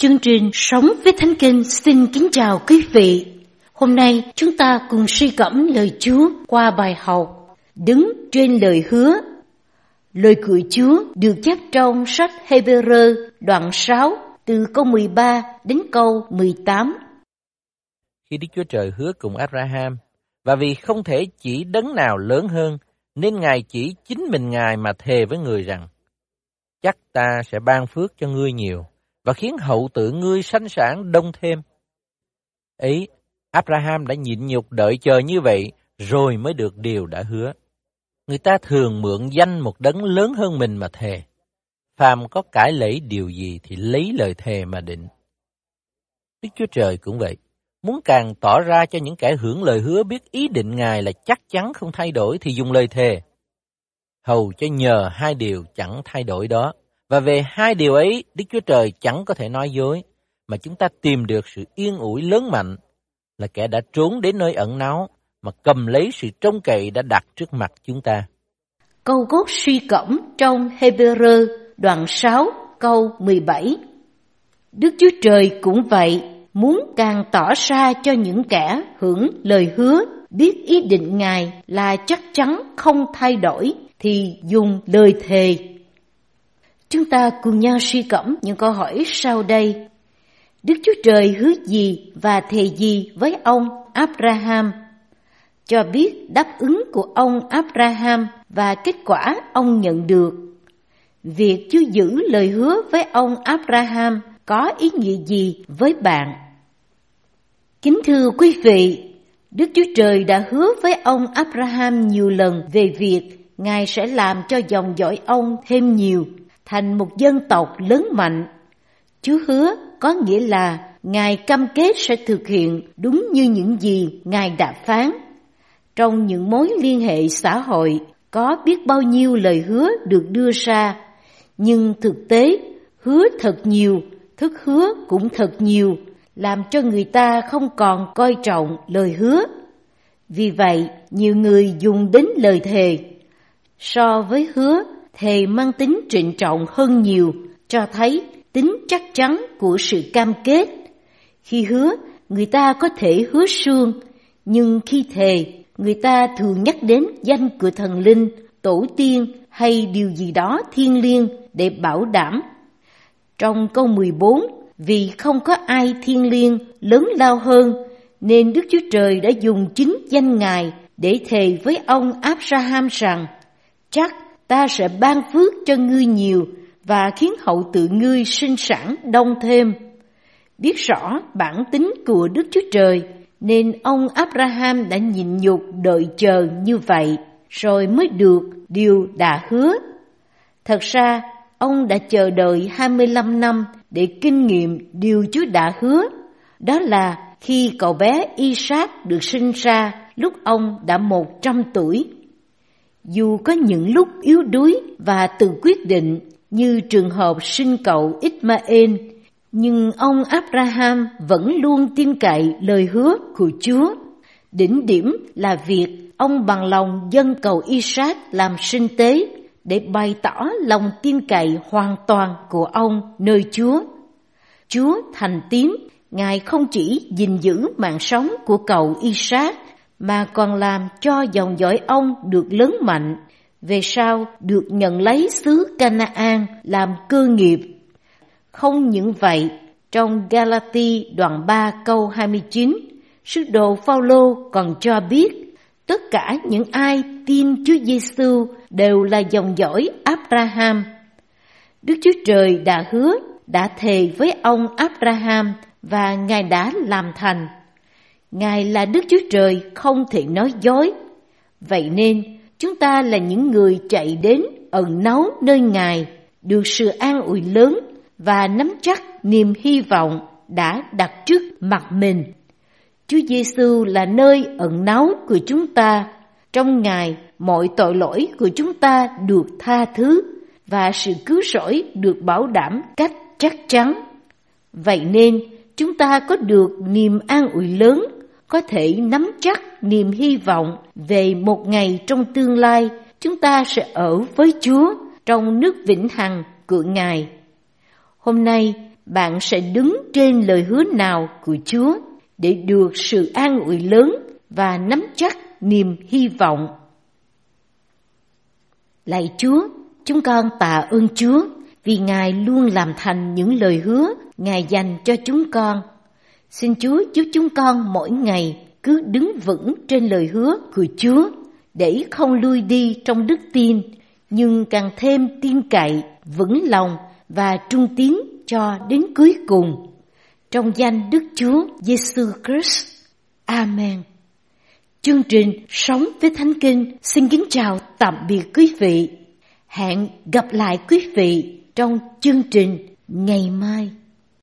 Chương trình Sống với Thánh Kinh xin kính chào quý vị. Hôm nay chúng ta cùng suy gẫm lời Chúa qua bài học Đứng trên lời hứa. Lời của Chúa được chép trong sách Hebrew đoạn 6 từ câu 13 đến câu 18. Khi Đức Chúa Trời hứa cùng Abraham, và vì không thể chỉ đấng nào lớn hơn, nên Ngài chỉ chính mình Ngài mà thề với người rằng, chắc ta sẽ ban phước cho ngươi nhiều và khiến hậu tự ngươi sanh sản đông thêm. Ấy, Abraham đã nhịn nhục đợi chờ như vậy, rồi mới được điều đã hứa. Người ta thường mượn danh một đấng lớn hơn mình mà thề. Phàm có cãi lấy điều gì thì lấy lời thề mà định. Đức Chúa Trời cũng vậy. Muốn càng tỏ ra cho những kẻ hưởng lời hứa biết ý định Ngài là chắc chắn không thay đổi thì dùng lời thề. Hầu cho nhờ hai điều chẳng thay đổi đó. Và về hai điều ấy, Đức Chúa Trời chẳng có thể nói dối, mà chúng ta tìm được sự yên ủi lớn mạnh là kẻ đã trốn đến nơi ẩn náu mà cầm lấy sự trông cậy đã đặt trước mặt chúng ta. Câu gốc suy cẩm trong Hebrew đoạn 6 câu 17 Đức Chúa Trời cũng vậy, muốn càng tỏ ra cho những kẻ hưởng lời hứa, biết ý định Ngài là chắc chắn không thay đổi, thì dùng lời thề Chúng ta cùng nhau suy cẩm những câu hỏi sau đây. Đức Chúa Trời hứa gì và thề gì với ông Abraham? Cho biết đáp ứng của ông Abraham và kết quả ông nhận được. Việc Chúa giữ lời hứa với ông Abraham có ý nghĩa gì với bạn? Kính thưa quý vị, Đức Chúa Trời đã hứa với ông Abraham nhiều lần về việc Ngài sẽ làm cho dòng dõi ông thêm nhiều thành một dân tộc lớn mạnh. Chúa hứa có nghĩa là Ngài cam kết sẽ thực hiện đúng như những gì Ngài đã phán. Trong những mối liên hệ xã hội có biết bao nhiêu lời hứa được đưa ra, nhưng thực tế hứa thật nhiều, thức hứa cũng thật nhiều, làm cho người ta không còn coi trọng lời hứa. Vì vậy, nhiều người dùng đến lời thề. So với hứa thề mang tính trịnh trọng hơn nhiều, cho thấy tính chắc chắn của sự cam kết. Khi hứa, người ta có thể hứa suông, nhưng khi thề, người ta thường nhắc đến danh của thần linh, tổ tiên hay điều gì đó thiêng liêng để bảo đảm. Trong câu 14, vì không có ai thiêng liêng lớn lao hơn, nên Đức Chúa Trời đã dùng chính danh Ngài để thề với ông Abraham rằng, chắc ta sẽ ban phước cho ngươi nhiều và khiến hậu tự ngươi sinh sản đông thêm. Biết rõ bản tính của Đức Chúa Trời, nên ông Abraham đã nhịn nhục đợi chờ như vậy, rồi mới được điều đã hứa. Thật ra, ông đã chờ đợi 25 năm để kinh nghiệm điều Chúa đã hứa. Đó là khi cậu bé Isaac được sinh ra lúc ông đã 100 tuổi. Dù có những lúc yếu đuối và tự quyết định như trường hợp sinh cậu Ismael, nhưng ông Abraham vẫn luôn tin cậy lời hứa của Chúa. Đỉnh điểm là việc ông bằng lòng dân cầu Isaac làm sinh tế để bày tỏ lòng tin cậy hoàn toàn của ông nơi Chúa. Chúa thành tín, Ngài không chỉ gìn giữ mạng sống của cậu Isaac mà còn làm cho dòng dõi ông được lớn mạnh, về sau được nhận lấy xứ Canaan làm cơ nghiệp. Không những vậy, trong Galati đoạn 3 câu 29, sứ đồ Phaolô còn cho biết tất cả những ai tin Chúa Giêsu đều là dòng dõi Abraham. Đức Chúa Trời đã hứa, đã thề với ông Abraham và Ngài đã làm thành. Ngài là Đức Chúa Trời không thể nói dối. Vậy nên, chúng ta là những người chạy đến ẩn náu nơi Ngài, được sự an ủi lớn và nắm chắc niềm hy vọng đã đặt trước mặt mình. Chúa Giêsu là nơi ẩn náu của chúng ta. Trong Ngài, mọi tội lỗi của chúng ta được tha thứ và sự cứu rỗi được bảo đảm cách chắc chắn. Vậy nên, chúng ta có được niềm an ủi lớn có thể nắm chắc niềm hy vọng về một ngày trong tương lai chúng ta sẽ ở với Chúa trong nước vĩnh hằng của Ngài. Hôm nay, bạn sẽ đứng trên lời hứa nào của Chúa để được sự an ủi lớn và nắm chắc niềm hy vọng. Lạy Chúa, chúng con tạ ơn Chúa vì Ngài luôn làm thành những lời hứa Ngài dành cho chúng con. Xin Chúa giúp chúng con mỗi ngày cứ đứng vững trên lời hứa của Chúa để không lui đi trong đức tin nhưng càng thêm tin cậy, vững lòng và trung tín cho đến cuối cùng. Trong danh Đức Chúa Giêsu Christ. Amen. Chương trình Sống với Thánh Kinh xin kính chào tạm biệt quý vị. Hẹn gặp lại quý vị trong chương trình ngày mai.